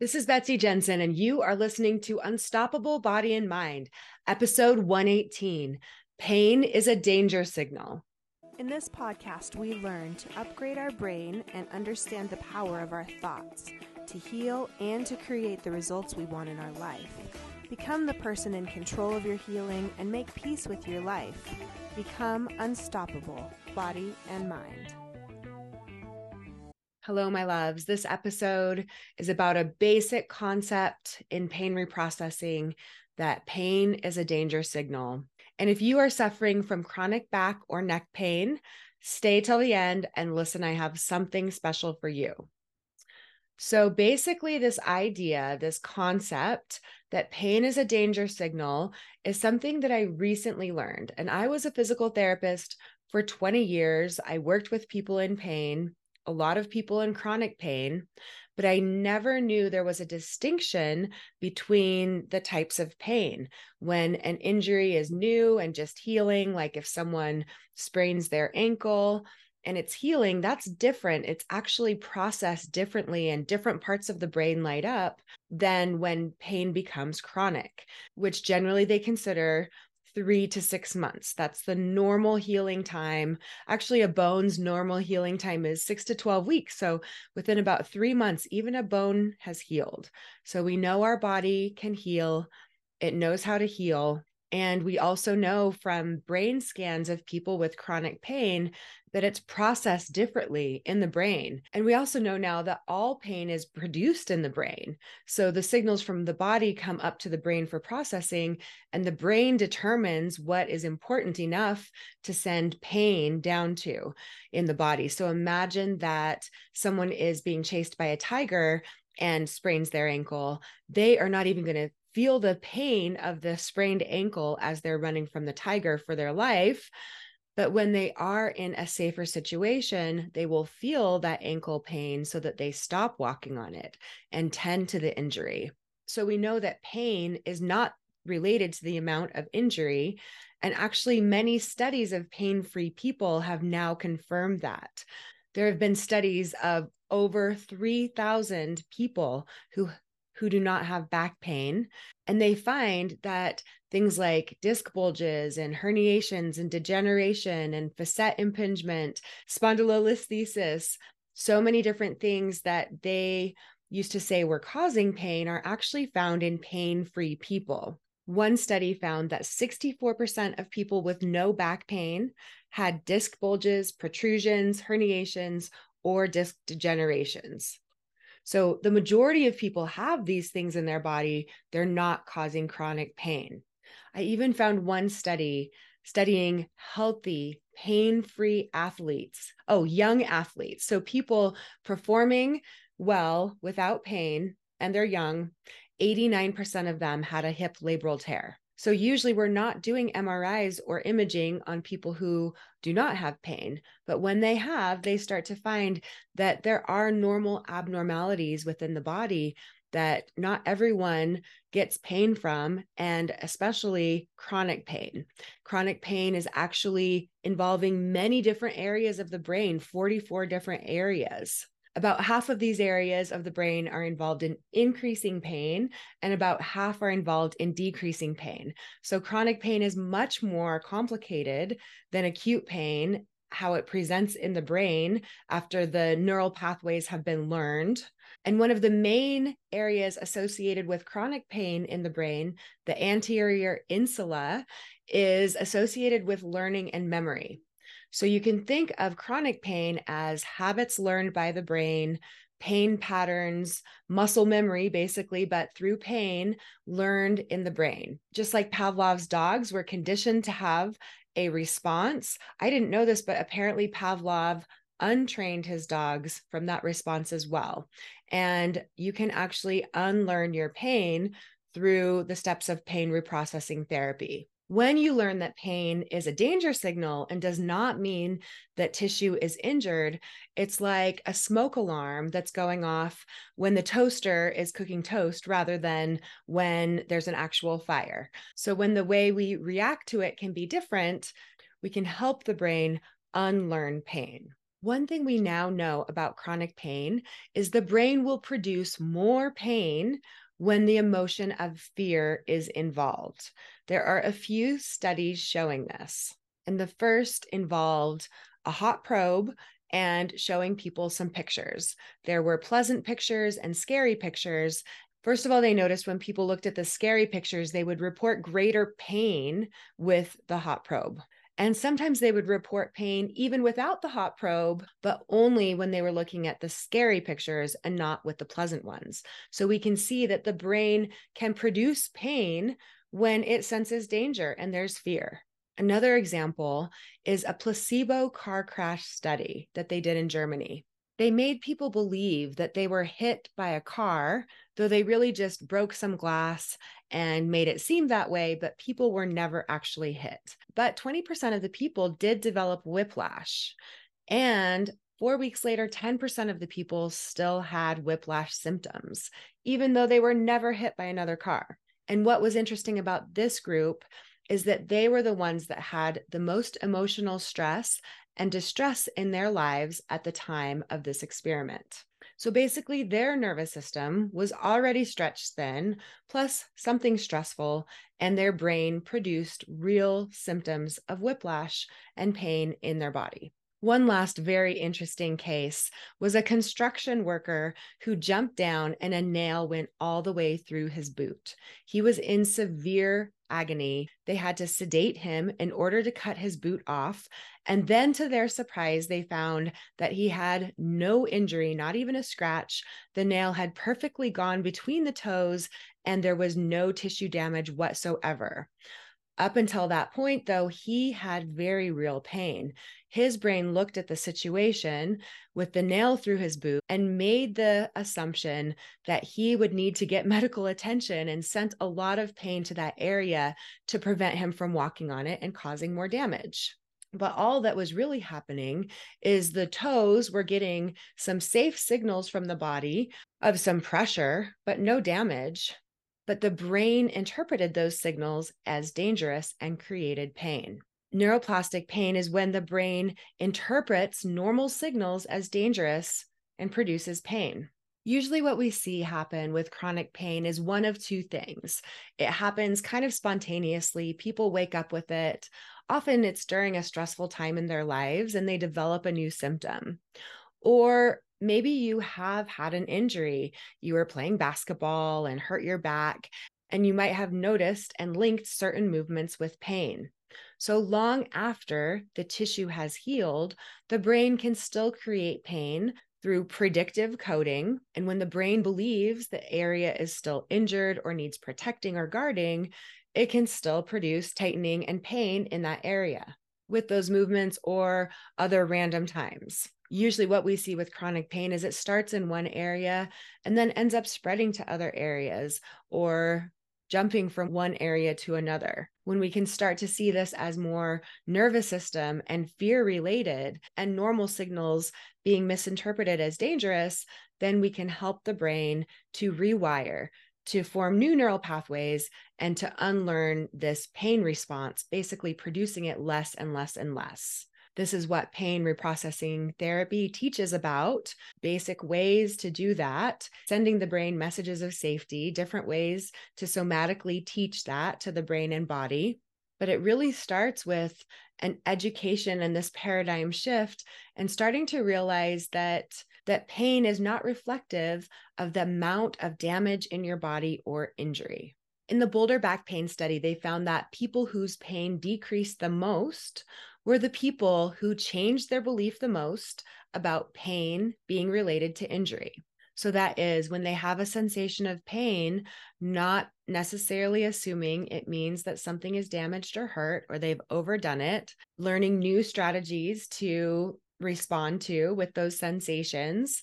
This is Betsy Jensen, and you are listening to Unstoppable Body and Mind, episode 118 Pain is a Danger Signal. In this podcast, we learn to upgrade our brain and understand the power of our thoughts to heal and to create the results we want in our life. Become the person in control of your healing and make peace with your life. Become unstoppable, body and mind. Hello, my loves. This episode is about a basic concept in pain reprocessing that pain is a danger signal. And if you are suffering from chronic back or neck pain, stay till the end and listen. I have something special for you. So, basically, this idea, this concept that pain is a danger signal is something that I recently learned. And I was a physical therapist for 20 years. I worked with people in pain a lot of people in chronic pain, but I never knew there was a distinction between the types of pain. When an injury is new and just healing, like if someone sprains their ankle, and it's healing, that's different. It's actually processed differently, and different parts of the brain light up than when pain becomes chronic, which generally they consider three to six months. That's the normal healing time. Actually, a bone's normal healing time is six to 12 weeks. So within about three months, even a bone has healed. So we know our body can heal, it knows how to heal. And we also know from brain scans of people with chronic pain that it's processed differently in the brain. And we also know now that all pain is produced in the brain. So the signals from the body come up to the brain for processing, and the brain determines what is important enough to send pain down to in the body. So imagine that someone is being chased by a tiger and sprains their ankle, they are not even going to feel the pain of the sprained ankle as they're running from the tiger for their life. But when they are in a safer situation, they will feel that ankle pain so that they stop walking on it and tend to the injury. So we know that pain is not related to the amount of injury. And actually, many studies of pain free people have now confirmed that. There have been studies of over 3,000 people who who do not have back pain. And they find that things like disc bulges and herniations and degeneration and facet impingement, spondylolisthesis, so many different things that they used to say were causing pain are actually found in pain free people. One study found that 64% of people with no back pain had disc bulges, protrusions, herniations, or disc degenerations. So the majority of people have these things in their body, they're not causing chronic pain. I even found one study studying healthy, pain free athletes. Oh, young athletes. So people performing well without pain, and they're young. 89% of them had a hip labral tear. So, usually, we're not doing MRIs or imaging on people who do not have pain. But when they have, they start to find that there are normal abnormalities within the body that not everyone gets pain from, and especially chronic pain. Chronic pain is actually involving many different areas of the brain, 44 different areas. About half of these areas of the brain are involved in increasing pain, and about half are involved in decreasing pain. So, chronic pain is much more complicated than acute pain, how it presents in the brain after the neural pathways have been learned. And one of the main areas associated with chronic pain in the brain, the anterior insula, is associated with learning and memory. So you can think of chronic pain as habits learned by the brain, pain patterns, muscle memory, basically, but through pain learned in the brain. Just like Pavlov's dogs were conditioned to have a response. I didn't know this, but apparently Pavlov untrained his dogs from that response as well. And you can actually unlearn your pain through the steps of pain reprocessing therapy when you learn that pain is a danger signal and does not mean that tissue is injured, it's like a smoke alarm that's going off when the toaster is cooking toast rather than when there's an actual fire. So, when the way we react to it can be different, we can help the brain unlearn pain. One thing we now know about chronic pain is the brain will produce more pain when the emotion of fear is involved. There are a few studies showing this. And the first involved a hot probe and showing people some pictures. There were pleasant pictures and scary pictures. First of all, they noticed when people looked at the scary pictures, they would report greater pain with the hot probe. And sometimes they would report pain even without the hot probe, but only when they were looking at the scary pictures and not with the pleasant ones. So we can see that the brain can produce pain when it senses danger and there's fear. Another example is a placebo car crash study that they did in Germany. They made people believe that they were hit by a car, though they really just broke some glass and made it seem that way, but people were never actually hit. But 20% of the people did develop whiplash. And four weeks later, 10% of the people still had whiplash symptoms, even though they were never hit by another car. And what was interesting about this group is that they were the ones that had the most emotional stress and distress in their lives at the time of this experiment. So basically, their nervous system was already stretched thin, plus something stressful, and their brain produced real symptoms of whiplash and pain in their body. One last very interesting case was a construction worker who jumped down and a nail went all the way through his boot. He was in severe agony. They had to sedate him in order to cut his boot off. And then, to their surprise, they found that he had no injury, not even a scratch. The nail had perfectly gone between the toes, and there was no tissue damage whatsoever. Up until that point, though, he had very real pain. His brain looked at the situation with the nail through his boot and made the assumption that he would need to get medical attention and sent a lot of pain to that area to prevent him from walking on it and causing more damage. But all that was really happening is the toes were getting some safe signals from the body of some pressure, but no damage but the brain interpreted those signals as dangerous and created pain. Neuroplastic pain is when the brain interprets normal signals as dangerous and produces pain. Usually, what we see happen with chronic pain is one of two things. It happens kind of spontaneously, people wake up with it. Often it's during a stressful time in their lives and they develop a new symptom. Or maybe you have had an injury. You were playing basketball and hurt your back, and you might have noticed and linked certain movements with pain. So long after the tissue has healed, the brain can still create pain through predictive coding. And when the brain believes the area is still injured or needs protecting or guarding, it can still produce tightening and pain in that area with those movements or other random times usually what we see with chronic pain is it starts in one area and then ends up spreading to other areas or jumping from one area to another. When we can start to see this as more nervous system and fear related and normal signals being misinterpreted as dangerous, then we can help the brain to rewire, to form new neural pathways, and to unlearn this pain response, basically producing it less and less and less. This is what pain reprocessing therapy teaches about basic ways to do that, sending the brain messages of safety, different ways to somatically teach that to the brain and body. But it really starts with an education and this paradigm shift and starting to realize that that pain is not reflective of the amount of damage in your body or injury. In the Boulder back pain study, they found that people whose pain decreased the most were the people who changed their belief the most about pain being related to injury. So that is when they have a sensation of pain, not necessarily assuming it means that something is damaged or hurt or they've overdone it, learning new strategies to respond to with those sensations.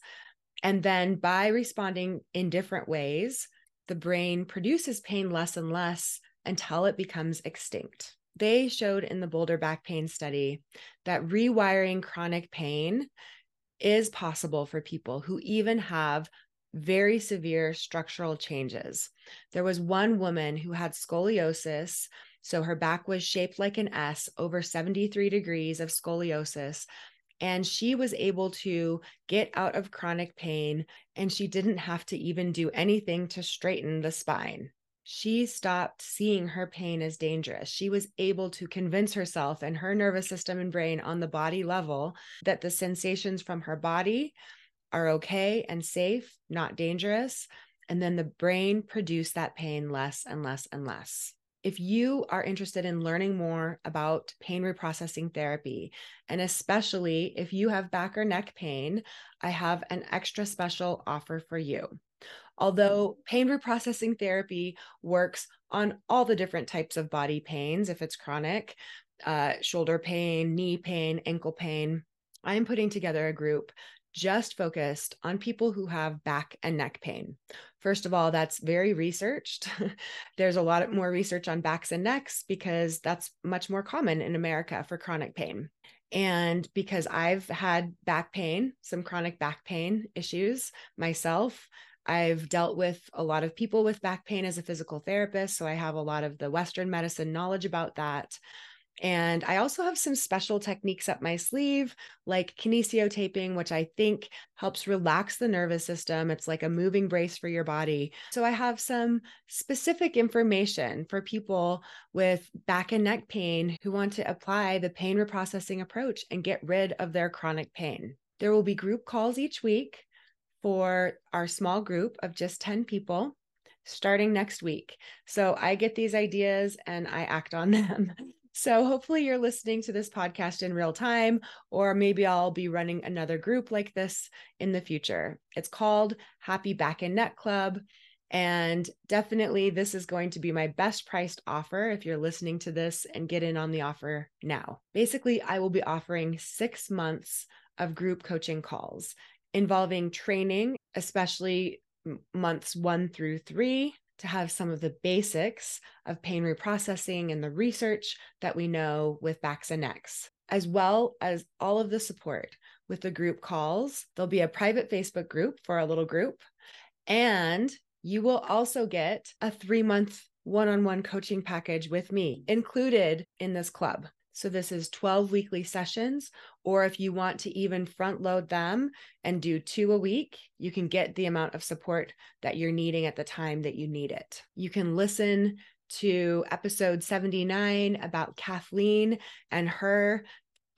And then by responding in different ways, the brain produces pain less and less until it becomes extinct they showed in the Boulder back pain study that rewiring chronic pain is possible for people who even have very severe structural changes. There was one woman who had scoliosis. So her back was shaped like an S, over 73 degrees of scoliosis. And she was able to get out of chronic pain and she didn't have to even do anything to straighten the spine. She stopped seeing her pain as dangerous. She was able to convince herself and her nervous system and brain on the body level that the sensations from her body are okay and safe, not dangerous. And then the brain produced that pain less and less and less. If you are interested in learning more about pain reprocessing therapy, and especially if you have back or neck pain, I have an extra special offer for you. Although pain reprocessing therapy works on all the different types of body pains, if it's chronic, uh, shoulder pain, knee pain, ankle pain, I am putting together a group just focused on people who have back and neck pain. First of all, that's very researched. There's a lot more research on backs and necks because that's much more common in America for chronic pain. And because I've had back pain, some chronic back pain issues myself, I've dealt with a lot of people with back pain as a physical therapist. So I have a lot of the Western medicine knowledge about that. And I also have some special techniques up my sleeve, like kinesiotaping, which I think helps relax the nervous system. It's like a moving brace for your body. So I have some specific information for people with back and neck pain who want to apply the pain reprocessing approach and get rid of their chronic pain. There will be group calls each week for our small group of just 10 people starting next week. So I get these ideas and I act on them. So hopefully you're listening to this podcast in real time, or maybe I'll be running another group like this in the future. It's called Happy Back and Neck Club. And definitely, this is going to be my best priced offer if you're listening to this and get in on the offer now. Basically, I will be offering six months of group coaching calls involving training, especially months one through three, to have some of the basics of pain reprocessing and the research that we know with backs and necks, as well as all of the support with the group calls. There'll be a private Facebook group for our little group, and you will also get a three month one on one coaching package with me included in this club. So, this is 12 weekly sessions, or if you want to even front load them and do two a week, you can get the amount of support that you're needing at the time that you need it. You can listen to episode 79 about Kathleen and her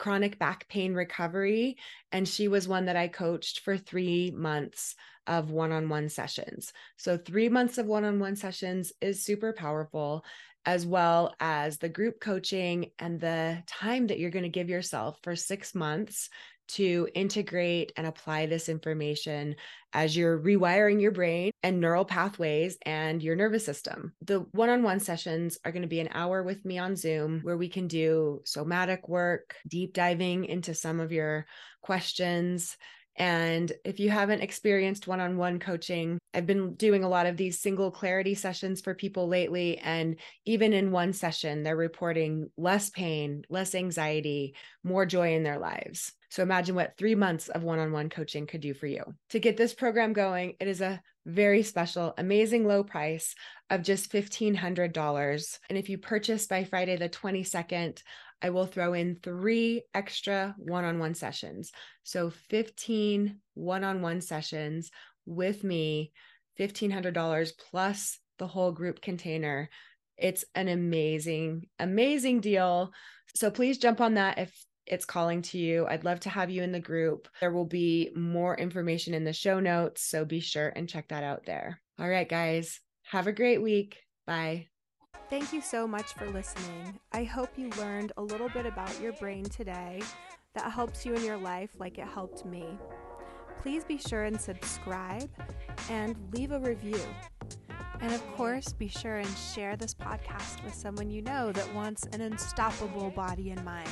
chronic back pain recovery. And she was one that I coached for three months of one on one sessions. So, three months of one on one sessions is super powerful as well as the group coaching and the time that you're going to give yourself for six months to integrate and apply this information as you're rewiring your brain and neural pathways and your nervous system. The one on one sessions are going to be an hour with me on Zoom where we can do somatic work, deep diving into some of your questions and if you haven't experienced one on one coaching, I've been doing a lot of these single clarity sessions for people lately. And even in one session, they're reporting less pain, less anxiety, more joy in their lives. So imagine what three months of one on one coaching could do for you. To get this program going, it is a very special, amazing low price of just $1,500. And if you purchase by Friday the 22nd, I will throw in three extra one on one sessions. So 15 one on one sessions with me, $1,500 plus the whole group container. It's an amazing, amazing deal. So please jump on that if it's calling to you. I'd love to have you in the group. There will be more information in the show notes. So be sure and check that out there. All right, guys, have a great week. Bye. Thank you so much for listening. I hope you learned a little bit about your brain today that helps you in your life like it helped me. Please be sure and subscribe and leave a review. And of course, be sure and share this podcast with someone you know that wants an unstoppable body and mind.